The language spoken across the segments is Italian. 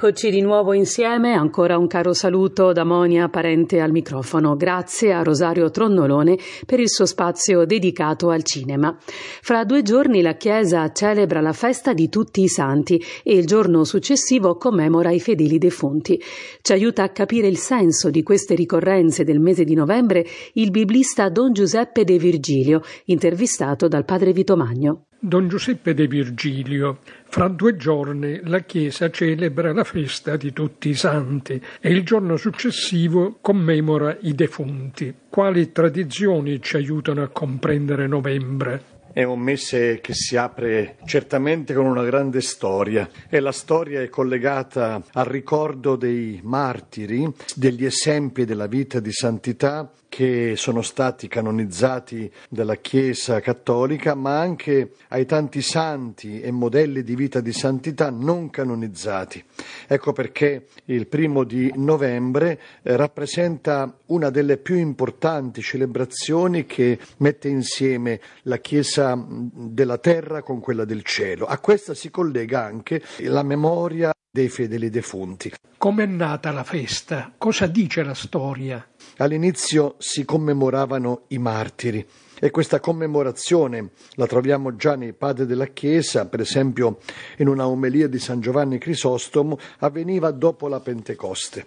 Eccoci di nuovo insieme, ancora un caro saluto da Monia Parente al microfono. Grazie a Rosario Tronnolone per il suo spazio dedicato al cinema. Fra due giorni la Chiesa celebra la festa di tutti i santi e il giorno successivo commemora i fedeli defunti. Ci aiuta a capire il senso di queste ricorrenze del mese di novembre il biblista Don Giuseppe De Virgilio, intervistato dal padre Vito Magno. Don Giuseppe De Virgilio, fra due giorni la Chiesa celebra la festa di tutti i santi e il giorno successivo commemora i defunti. Quali tradizioni ci aiutano a comprendere novembre? È un mese che si apre certamente con una grande storia e la storia è collegata al ricordo dei martiri, degli esempi della vita di santità che sono stati canonizzati dalla Chiesa cattolica, ma anche ai tanti santi e modelli di vita di santità non canonizzati. Ecco perché il primo di novembre eh, rappresenta una delle più importanti celebrazioni che mette insieme la Chiesa della terra con quella del cielo. A questa si collega anche la memoria dei fedeli defunti. Com'è nata la festa? Cosa dice la storia? All'inizio si commemoravano i martiri e questa commemorazione la troviamo già nei padri della Chiesa, per esempio in una omelia di San Giovanni Crisostomo, avveniva dopo la Pentecoste.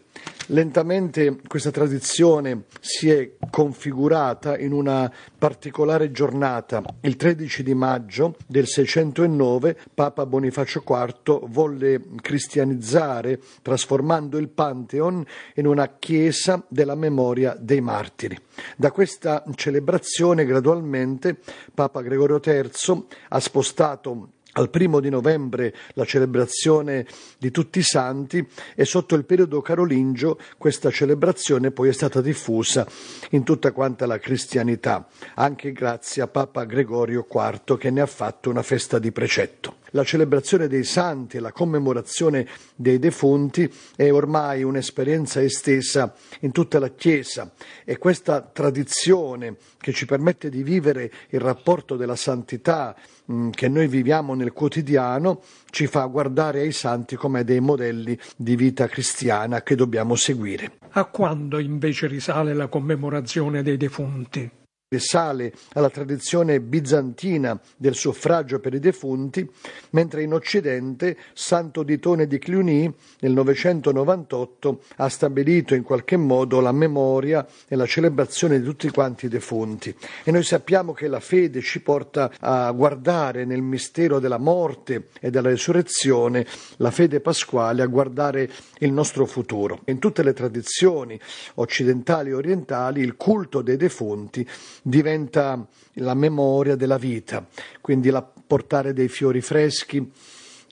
Lentamente questa tradizione si è configurata in una particolare giornata. Il 13 di maggio del 609 Papa Bonifacio IV volle cristianizzare trasformando il Pantheon in una chiesa della memoria dei martiri. Da questa celebrazione gradualmente Papa Gregorio III ha spostato al primo di novembre la celebrazione di tutti i santi e sotto il periodo carolingio questa celebrazione poi è stata diffusa in tutta quanta la cristianità, anche grazie a Papa Gregorio IV che ne ha fatto una festa di precetto. La celebrazione dei santi e la commemorazione dei defunti è ormai un'esperienza estesa in tutta la Chiesa e questa tradizione che ci permette di vivere il rapporto della santità mh, che noi viviamo nel quotidiano ci fa guardare ai santi come dei modelli di vita cristiana che dobbiamo seguire. A quando invece risale la commemorazione dei defunti? Risale alla tradizione bizantina del suffragio per i defunti, mentre in Occidente Santo Ditone di Cluny nel 998 ha stabilito in qualche modo la memoria e la celebrazione di tutti quanti i defunti. E noi sappiamo che la fede ci porta a guardare nel mistero della morte e della risurrezione, la fede pasquale, a guardare il nostro futuro. In tutte le tradizioni occidentali e orientali il culto dei defunti diventa la memoria della vita, quindi la, portare dei fiori freschi,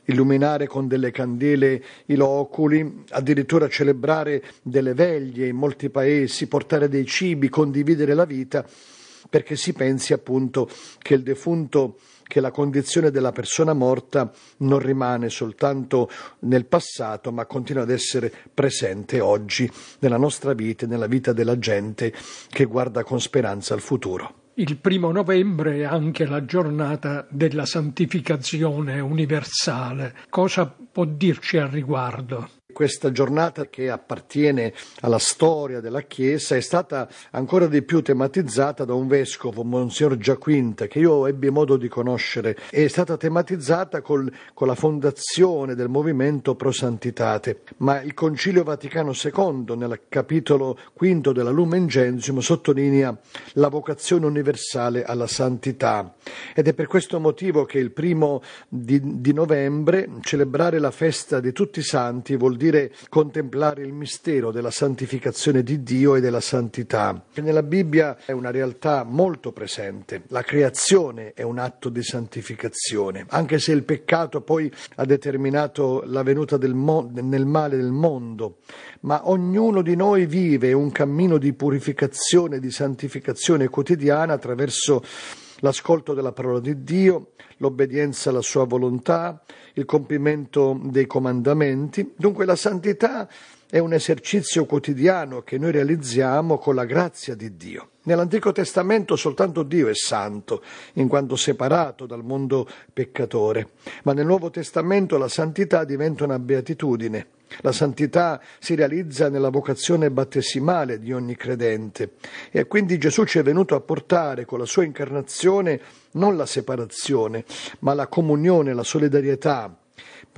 illuminare con delle candele i loculi, addirittura celebrare delle veglie in molti paesi, portare dei cibi, condividere la vita, perché si pensi appunto che il defunto che la condizione della persona morta non rimane soltanto nel passato, ma continua ad essere presente oggi nella nostra vita e nella vita della gente che guarda con speranza al futuro. Il primo novembre è anche la giornata della santificazione universale. Cosa può dirci al riguardo? Questa giornata che appartiene alla storia della Chiesa è stata ancora di più tematizzata da un vescovo, Monsignor Giaquinta, che io ebbi modo di conoscere. È stata tematizzata col, con la fondazione del movimento Pro Santitate. Ma il Concilio Vaticano II, nel capitolo quinto della Lumen Gentium, sottolinea la vocazione universale alla santità. Ed è per questo motivo che il primo di, di novembre celebrare la festa di tutti i santi vuol dire contemplare il mistero della santificazione di Dio e della santità. Nella Bibbia è una realtà molto presente. La creazione è un atto di santificazione, anche se il peccato poi ha determinato la venuta del mo- nel male del mondo, ma ognuno di noi vive un cammino di purificazione, di santificazione quotidiana attraverso l'ascolto della parola di Dio, l'obbedienza alla sua volontà, il compimento dei comandamenti. Dunque la santità è un esercizio quotidiano che noi realizziamo con la grazia di Dio. Nell'Antico Testamento soltanto Dio è santo, in quanto separato dal mondo peccatore, ma nel Nuovo Testamento la santità diventa una beatitudine La santità si realizza nella vocazione battesimale di ogni credente e quindi Gesù ci è venuto a portare con la sua incarnazione non la separazione, ma la comunione, la solidarietà.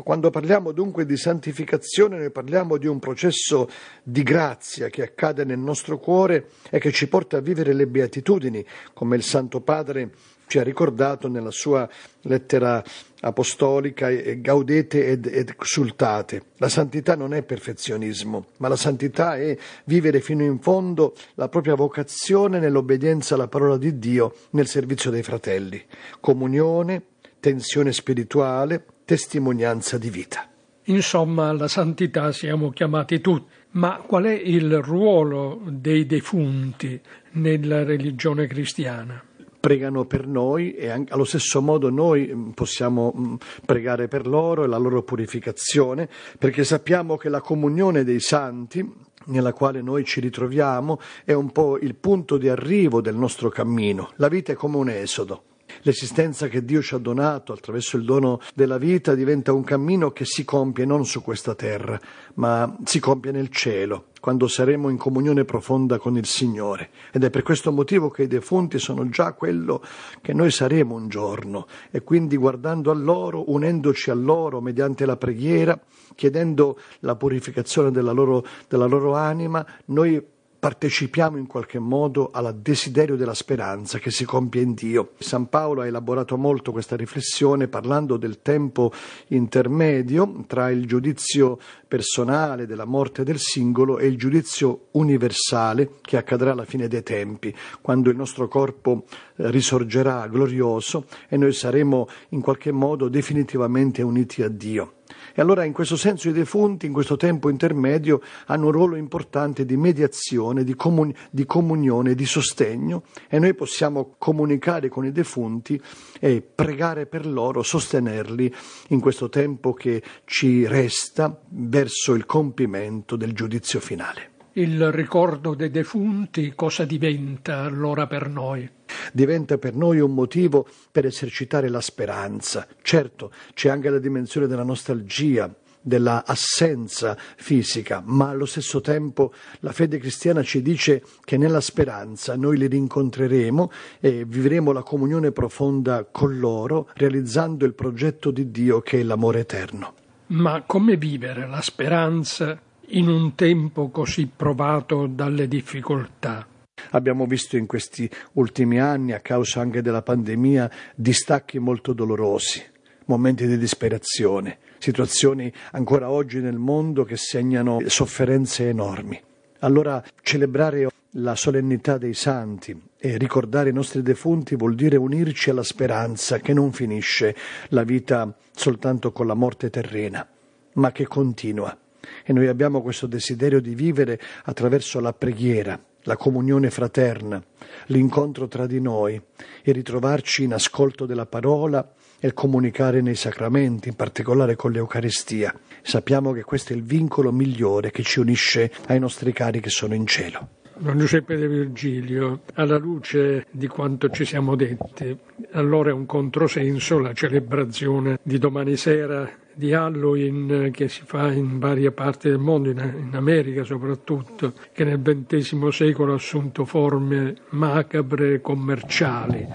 Quando parliamo dunque di santificazione, noi parliamo di un processo di grazia che accade nel nostro cuore e che ci porta a vivere le beatitudini, come il Santo Padre ci ha ricordato nella sua lettera apostolica gaudete ed, ed exultate. La santità non è perfezionismo, ma la santità è vivere fino in fondo la propria vocazione nell'obbedienza alla parola di Dio nel servizio dei fratelli. Comunione, tensione spirituale, testimonianza di vita. Insomma, alla santità siamo chiamati tutti. Ma qual è il ruolo dei defunti nella religione cristiana? Pregano per noi e anche, allo stesso modo noi mm, possiamo mm, pregare per loro e la loro purificazione, perché sappiamo che la comunione dei santi nella quale noi ci ritroviamo è un po' il punto di arrivo del nostro cammino. La vita è come un esodo. L'esistenza che Dio ci ha donato attraverso il dono della vita diventa un cammino che si compie non su questa terra, ma si compie nel cielo, quando saremo in comunione profonda con il Signore. Ed è per questo motivo che i defunti sono già quello che noi saremo un giorno. E quindi guardando a loro, unendoci a loro mediante la preghiera, chiedendo la purificazione della loro, della loro anima, noi partecipiamo in qualche modo al desiderio della speranza che si compie in Dio. San Paolo ha elaborato molto questa riflessione parlando del tempo intermedio tra il giudizio personale della morte del singolo e il giudizio universale che accadrà alla fine dei tempi, quando il nostro corpo eh, risorgerà glorioso e noi saremo in qualche modo definitivamente uniti a Dio. E allora in questo senso i defunti in questo tempo intermedio hanno un ruolo importante di mediazione, di, comun- di comunione, di sostegno e noi possiamo comunicare con i defunti e pregare per loro, sostenerli in questo tempo che ci resta verso il compimento del giudizio finale. Il ricordo dei defunti cosa diventa allora per noi? diventa per noi un motivo per esercitare la speranza. Certo, c'è anche la dimensione della nostalgia, della assenza fisica, ma allo stesso tempo la fede cristiana ci dice che nella speranza noi li rincontreremo e vivremo la comunione profonda con loro, realizzando il progetto di Dio che è l'amore eterno. Ma come vivere la speranza in un tempo così provato dalle difficoltà? Abbiamo visto in questi ultimi anni, a causa anche della pandemia, distacchi molto dolorosi, momenti di disperazione, situazioni ancora oggi nel mondo che segnano sofferenze enormi. Allora celebrare la solennità dei santi e ricordare i nostri defunti vuol dire unirci alla speranza che non finisce la vita soltanto con la morte terrena, ma che continua. E noi abbiamo questo desiderio di vivere attraverso la preghiera, la comunione fraterna, l'incontro tra di noi, e ritrovarci in ascolto della parola e comunicare nei sacramenti, in particolare con l'Eucaristia. Sappiamo che questo è il vincolo migliore che ci unisce ai nostri cari che sono in cielo. Don Giuseppe De Virgilio, alla luce di quanto ci siamo detti, allora è un controsenso la celebrazione di domani sera di Halloween che si fa in varie parti del mondo, in, America soprattutto, che nel XX secolo ha assunto forme macabre e commerciali.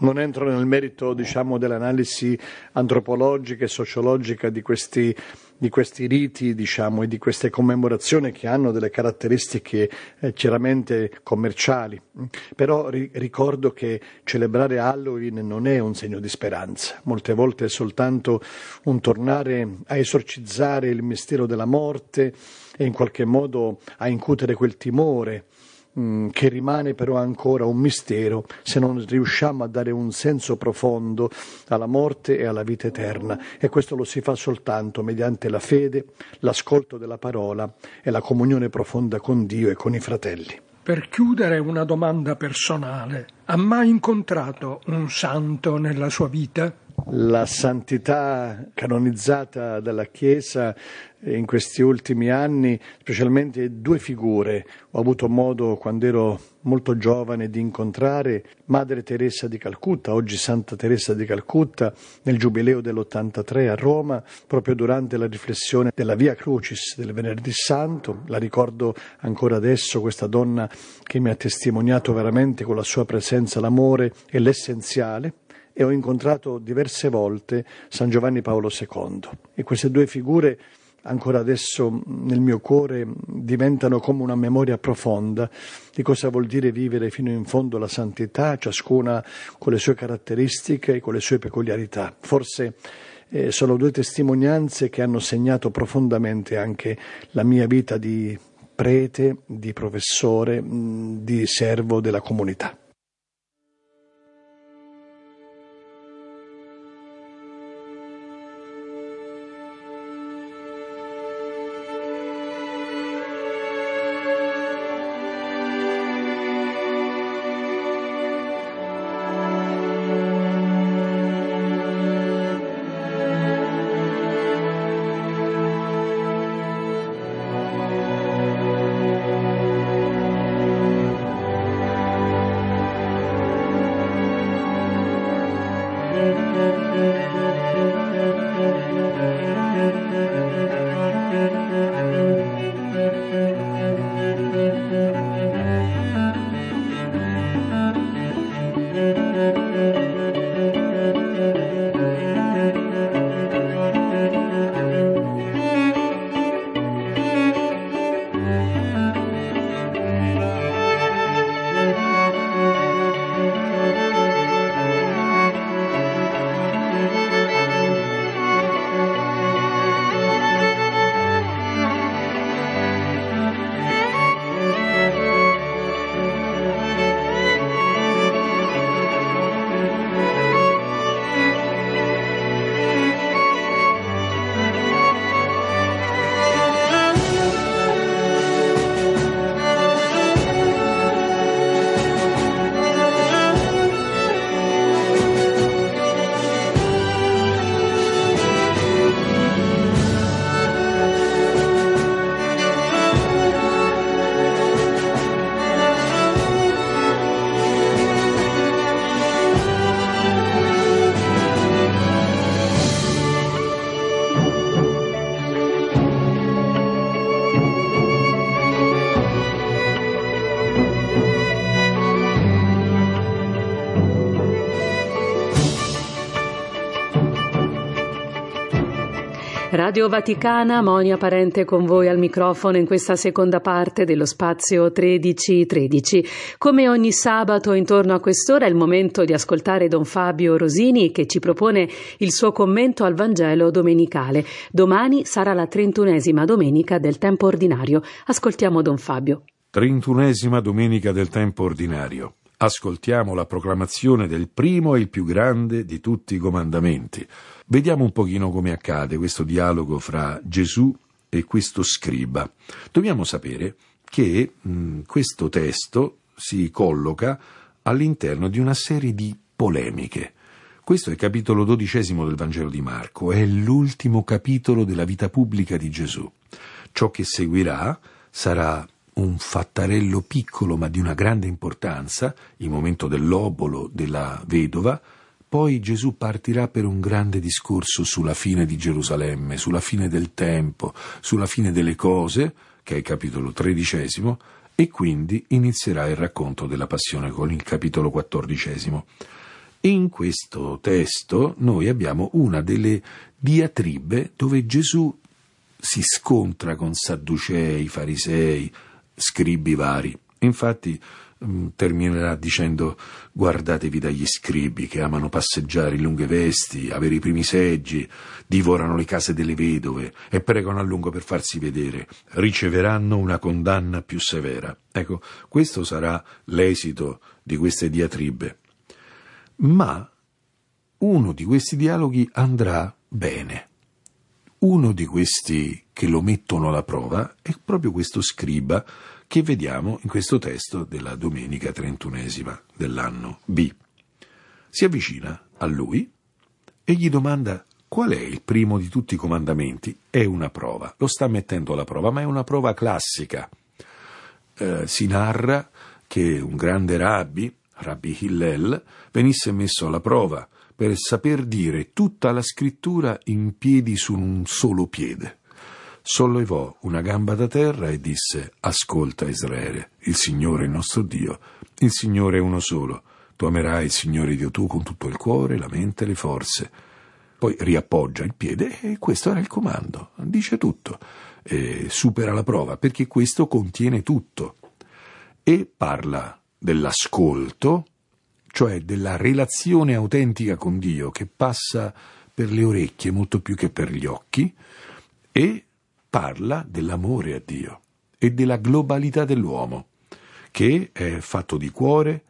Non entro nel merito diciamo, dell'analisi antropologica e sociologica di questi di questi riti diciamo, e di queste commemorazioni che hanno delle caratteristiche eh, chiaramente commerciali. Però ri- ricordo che celebrare Halloween non è un segno di speranza, molte volte è soltanto un tornare a esorcizzare il mistero della morte e in qualche modo a incutere quel timore Mm, che rimane però ancora un mistero se non riusciamo a dare un senso profondo alla morte e alla vita eterna e questo lo si fa soltanto mediante la fede, l'ascolto della parola e la comunione profonda con Dio e con i fratelli. Per chiudere una domanda personale, ha mai incontrato un santo nella sua vita? La santità canonizzata dalla Chiesa in questi ultimi anni, specialmente due figure. Ho avuto modo, quando ero molto giovane, di incontrare Madre Teresa di Calcutta, oggi Santa Teresa di Calcutta, nel Giubileo dell'83 a Roma, proprio durante la riflessione della Via Crucis del Venerdì Santo. La ricordo ancora adesso, questa donna che mi ha testimoniato veramente con la sua presenza l'amore e l'essenziale e ho incontrato diverse volte San Giovanni Paolo II e queste due figure ancora adesso nel mio cuore diventano come una memoria profonda di cosa vuol dire vivere fino in fondo la santità, ciascuna con le sue caratteristiche e con le sue peculiarità. Forse eh, sono due testimonianze che hanno segnato profondamente anche la mia vita di prete, di professore, di servo della comunità. Radio Vaticana, Monia Parente con voi al microfono in questa seconda parte dello spazio 1313. Come ogni sabato intorno a quest'ora è il momento di ascoltare Don Fabio Rosini che ci propone il suo commento al Vangelo domenicale. Domani sarà la trentunesima domenica del tempo ordinario. Ascoltiamo Don Fabio. Trentunesima domenica del tempo ordinario. Ascoltiamo la proclamazione del primo e il più grande di tutti i comandamenti Vediamo un pochino come accade questo dialogo fra Gesù e questo scriba. Dobbiamo sapere che mh, questo testo si colloca all'interno di una serie di polemiche. Questo è il capitolo dodicesimo del Vangelo di Marco, è l'ultimo capitolo della vita pubblica di Gesù. Ciò che seguirà sarà un fattarello piccolo ma di una grande importanza, il momento dell'obolo della vedova, poi Gesù partirà per un grande discorso sulla fine di Gerusalemme, sulla fine del tempo, sulla fine delle cose, che è il capitolo tredicesimo, e quindi inizierà il racconto della passione con il capitolo quattordicesimo. In questo testo noi abbiamo una delle diatribe dove Gesù si scontra con sadducei, farisei, scribi vari. Infatti Mm, terminerà dicendo guardatevi dagli scribi che amano passeggiare in lunghe vesti, avere i primi seggi, divorano le case delle vedove e pregano a lungo per farsi vedere, riceveranno una condanna più severa. Ecco, questo sarà l'esito di queste diatribe. Ma uno di questi dialoghi andrà bene. Uno di questi che lo mettono alla prova è proprio questo scriba che vediamo in questo testo della domenica trentunesima dell'anno B. Si avvicina a lui e gli domanda qual è il primo di tutti i comandamenti. È una prova, lo sta mettendo alla prova, ma è una prova classica. Eh, si narra che un grande rabbi, Rabbi Hillel, venisse messo alla prova per saper dire tutta la scrittura in piedi su un solo piede. Sollevò una gamba da terra e disse: Ascolta Israele, il Signore è nostro Dio, il Signore è uno solo. Tu amerai il Signore Dio tuo con tutto il cuore, la mente e le forze. Poi riappoggia il piede e questo era il comando. Dice tutto. E supera la prova perché questo contiene tutto. E parla dell'ascolto, cioè della relazione autentica con Dio che passa per le orecchie molto più che per gli occhi, e parla dell'amore a Dio e della globalità dell'uomo, che è fatto di cuore,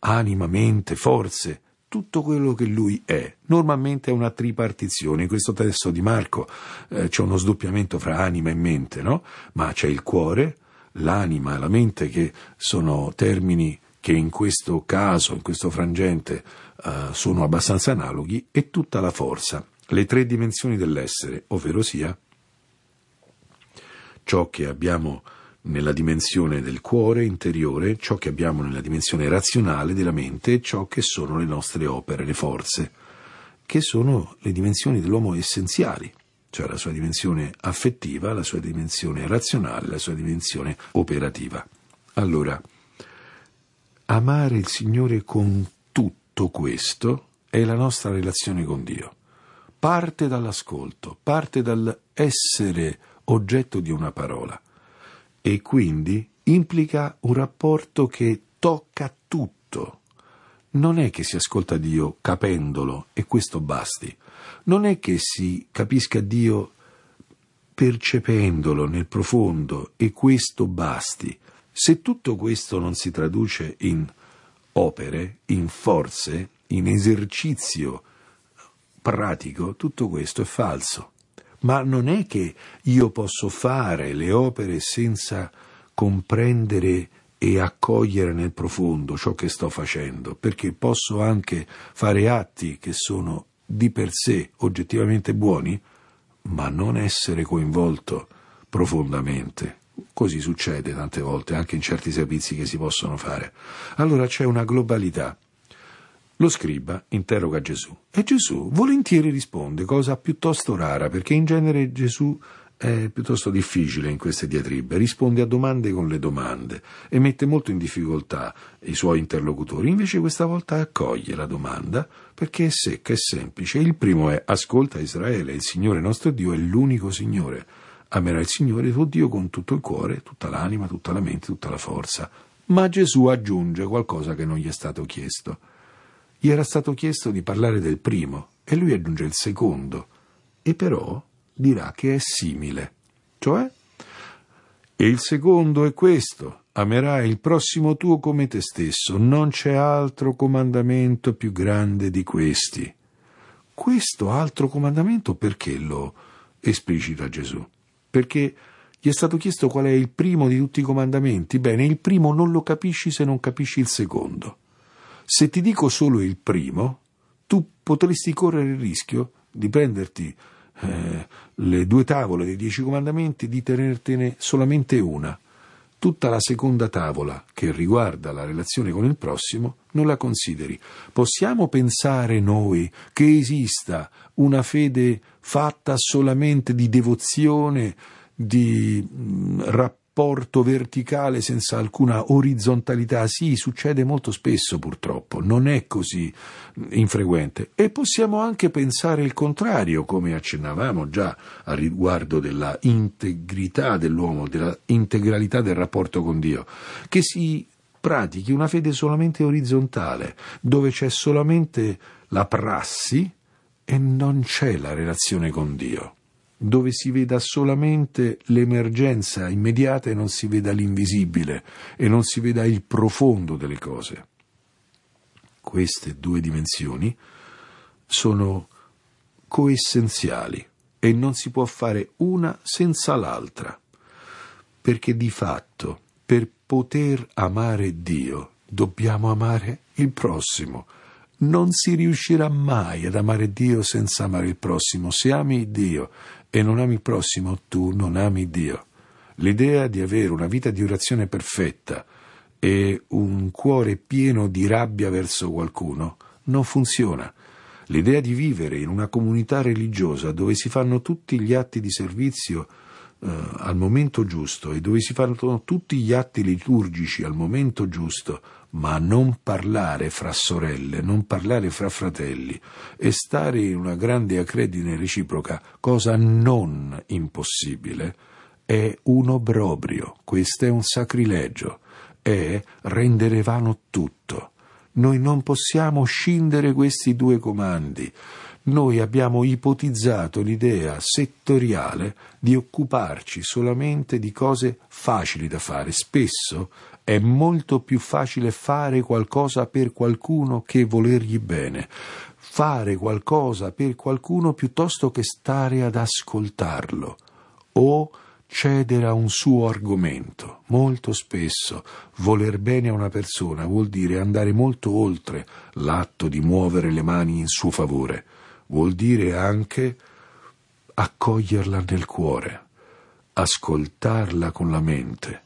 anima, mente, forze, tutto quello che lui è. Normalmente è una tripartizione. In questo testo di Marco eh, c'è uno sdoppiamento fra anima e mente, no? Ma c'è il cuore, l'anima e la mente che sono termini che in questo caso, in questo frangente, uh, sono abbastanza analoghi, e tutta la forza, le tre dimensioni dell'essere, ovvero sia ciò che abbiamo nella dimensione del cuore interiore, ciò che abbiamo nella dimensione razionale della mente e ciò che sono le nostre opere, le forze, che sono le dimensioni dell'uomo essenziali, cioè la sua dimensione affettiva, la sua dimensione razionale, la sua dimensione operativa. Allora, Amare il Signore con tutto questo è la nostra relazione con Dio. Parte dall'ascolto, parte dall'essere oggetto di una parola e quindi implica un rapporto che tocca tutto. Non è che si ascolta Dio capendolo e questo basti. Non è che si capisca Dio percependolo nel profondo e questo basti. Se tutto questo non si traduce in opere, in forze, in esercizio pratico, tutto questo è falso. Ma non è che io posso fare le opere senza comprendere e accogliere nel profondo ciò che sto facendo, perché posso anche fare atti che sono di per sé oggettivamente buoni, ma non essere coinvolto profondamente Così succede tante volte, anche in certi servizi che si possono fare. Allora c'è una globalità. Lo scriba interroga Gesù e Gesù volentieri risponde, cosa piuttosto rara, perché in genere Gesù è piuttosto difficile in queste diatribe, risponde a domande con le domande e mette molto in difficoltà i suoi interlocutori, invece questa volta accoglie la domanda perché è secca e semplice. Il primo è ascolta Israele, il Signore nostro Dio è l'unico Signore amerai il Signore tuo Dio con tutto il cuore, tutta l'anima, tutta la mente, tutta la forza. Ma Gesù aggiunge qualcosa che non gli è stato chiesto. Gli era stato chiesto di parlare del primo e lui aggiunge il secondo, e però dirà che è simile. Cioè? E il secondo è questo, amerai il prossimo tuo come te stesso, non c'è altro comandamento più grande di questi. Questo altro comandamento perché lo esplicita Gesù? Perché gli è stato chiesto qual è il primo di tutti i comandamenti. Bene, il primo non lo capisci se non capisci il secondo. Se ti dico solo il primo, tu potresti correre il rischio di prenderti eh, le due tavole dei dieci comandamenti e di tenertene solamente una. Tutta la seconda tavola, che riguarda la relazione con il prossimo, non la consideri. Possiamo pensare noi che esista una fede fatta solamente di devozione, di mm, rapporto verticale senza alcuna orizzontalità. Sì, succede molto spesso purtroppo, non è così infrequente. E possiamo anche pensare il contrario, come accennavamo già a riguardo della integrità dell'uomo, della integralità del rapporto con Dio, che si pratichi una fede solamente orizzontale, dove c'è solamente la prassi, e non c'è la relazione con Dio, dove si veda solamente l'emergenza immediata e non si veda l'invisibile e non si veda il profondo delle cose. Queste due dimensioni sono coessenziali e non si può fare una senza l'altra, perché di fatto per poter amare Dio dobbiamo amare il prossimo non si riuscirà mai ad amare Dio senza amare il prossimo. Se ami Dio e non ami il prossimo, tu non ami Dio. L'idea di avere una vita di orazione perfetta e un cuore pieno di rabbia verso qualcuno non funziona. L'idea di vivere in una comunità religiosa dove si fanno tutti gli atti di servizio al momento giusto e dove si fanno tutti gli atti liturgici al momento giusto, ma non parlare fra sorelle, non parlare fra fratelli e stare in una grande accredine reciproca, cosa non impossibile, è un obbrobrio, questo è un sacrilegio, è rendere vano tutto. Noi non possiamo scindere questi due comandi. Noi abbiamo ipotizzato l'idea settoriale di occuparci solamente di cose facili da fare. Spesso è molto più facile fare qualcosa per qualcuno che volergli bene. Fare qualcosa per qualcuno piuttosto che stare ad ascoltarlo o cedere a un suo argomento. Molto spesso voler bene a una persona vuol dire andare molto oltre l'atto di muovere le mani in suo favore, vuol dire anche accoglierla nel cuore, ascoltarla con la mente.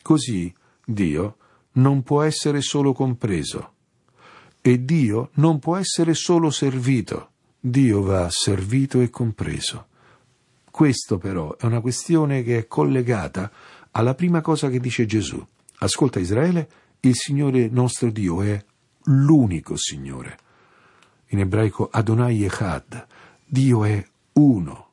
Così Dio non può essere solo compreso e Dio non può essere solo servito. Dio va servito e compreso. Questo però è una questione che è collegata alla prima cosa che dice Gesù. Ascolta Israele, il Signore nostro Dio è l'unico Signore. In ebraico Adonai Echad, Dio è uno.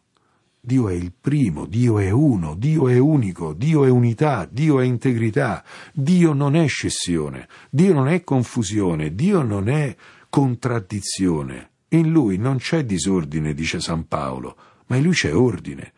Dio è il primo, Dio è uno, Dio è unico, Dio è unità, Dio è integrità, Dio non è scissione, Dio non è confusione, Dio non è contraddizione. In lui non c'è disordine, dice San Paolo, ma in lui c'è ordine,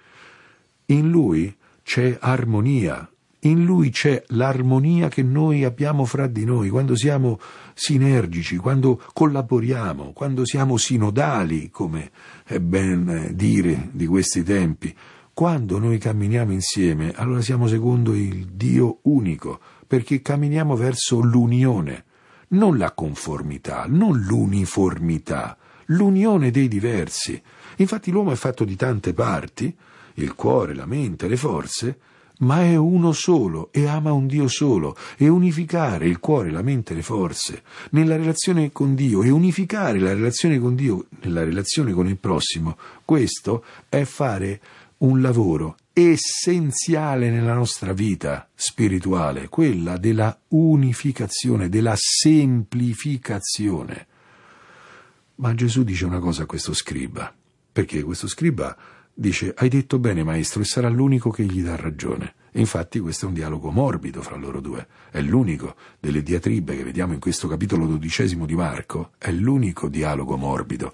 in lui c'è armonia, in lui c'è l'armonia che noi abbiamo fra di noi, quando siamo sinergici, quando collaboriamo, quando siamo sinodali, come è ben dire di questi tempi. Quando noi camminiamo insieme, allora siamo secondo il Dio unico, perché camminiamo verso l'unione, non la conformità, non l'uniformità, l'unione dei diversi. Infatti l'uomo è fatto di tante parti, il cuore, la mente, le forze, ma è uno solo e ama un Dio solo e unificare il cuore, la mente le forze nella relazione con Dio e unificare la relazione con Dio nella relazione con il prossimo, questo è fare un lavoro essenziale nella nostra vita spirituale, quella della unificazione, della semplificazione. Ma Gesù dice una cosa a questo scriba, perché questo scriba dice hai detto bene maestro e sarà l'unico che gli dà ragione. Infatti questo è un dialogo morbido fra loro due, è l'unico delle diatribe che vediamo in questo capitolo dodicesimo di Marco, è l'unico dialogo morbido.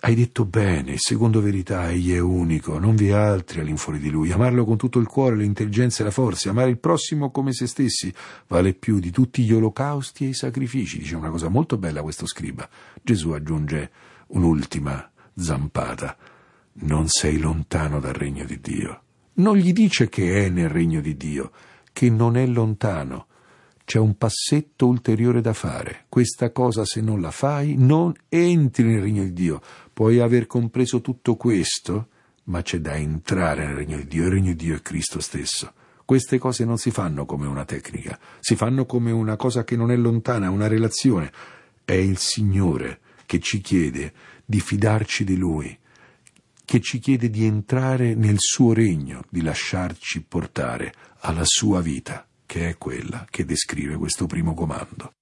Hai detto bene, secondo verità egli è unico, non vi è altri all'infuori di lui. Amarlo con tutto il cuore, l'intelligenza e la forza, amare il prossimo come se stessi, vale più di tutti gli olocausti e i sacrifici. Dice una cosa molto bella questo scriba. Gesù aggiunge un'ultima zampata. Non sei lontano dal regno di Dio. Non gli dice che è nel regno di Dio, che non è lontano c'è un passetto ulteriore da fare. Questa cosa, se non la fai, non entri nel regno di Dio. Puoi aver compreso tutto questo, ma c'è da entrare nel regno di Dio. Il regno di Dio è Cristo stesso. Queste cose non si fanno come una tecnica, si fanno come una cosa che non è lontana, una relazione. È il Signore che ci chiede di fidarci di Lui, che ci chiede di entrare nel suo regno, di lasciarci portare alla sua vita che è quella che descrive questo primo comando.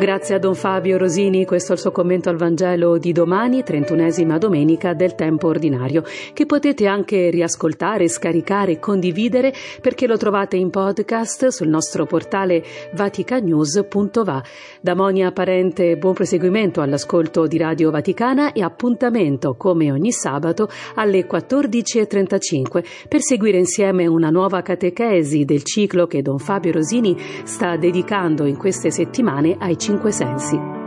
Grazie a Don Fabio Rosini, questo è il suo commento al Vangelo di domani, 31esima domenica del tempo ordinario, che potete anche riascoltare, scaricare e condividere perché lo trovate in podcast sul nostro portale vaticanews.va. Da Monia Parente, buon proseguimento all'ascolto di Radio Vaticana e appuntamento come ogni sabato alle 14.35 per seguire insieme una nuova catechesi del ciclo che Don Fabio Rosini sta dedicando in queste settimane ai cinque sensi.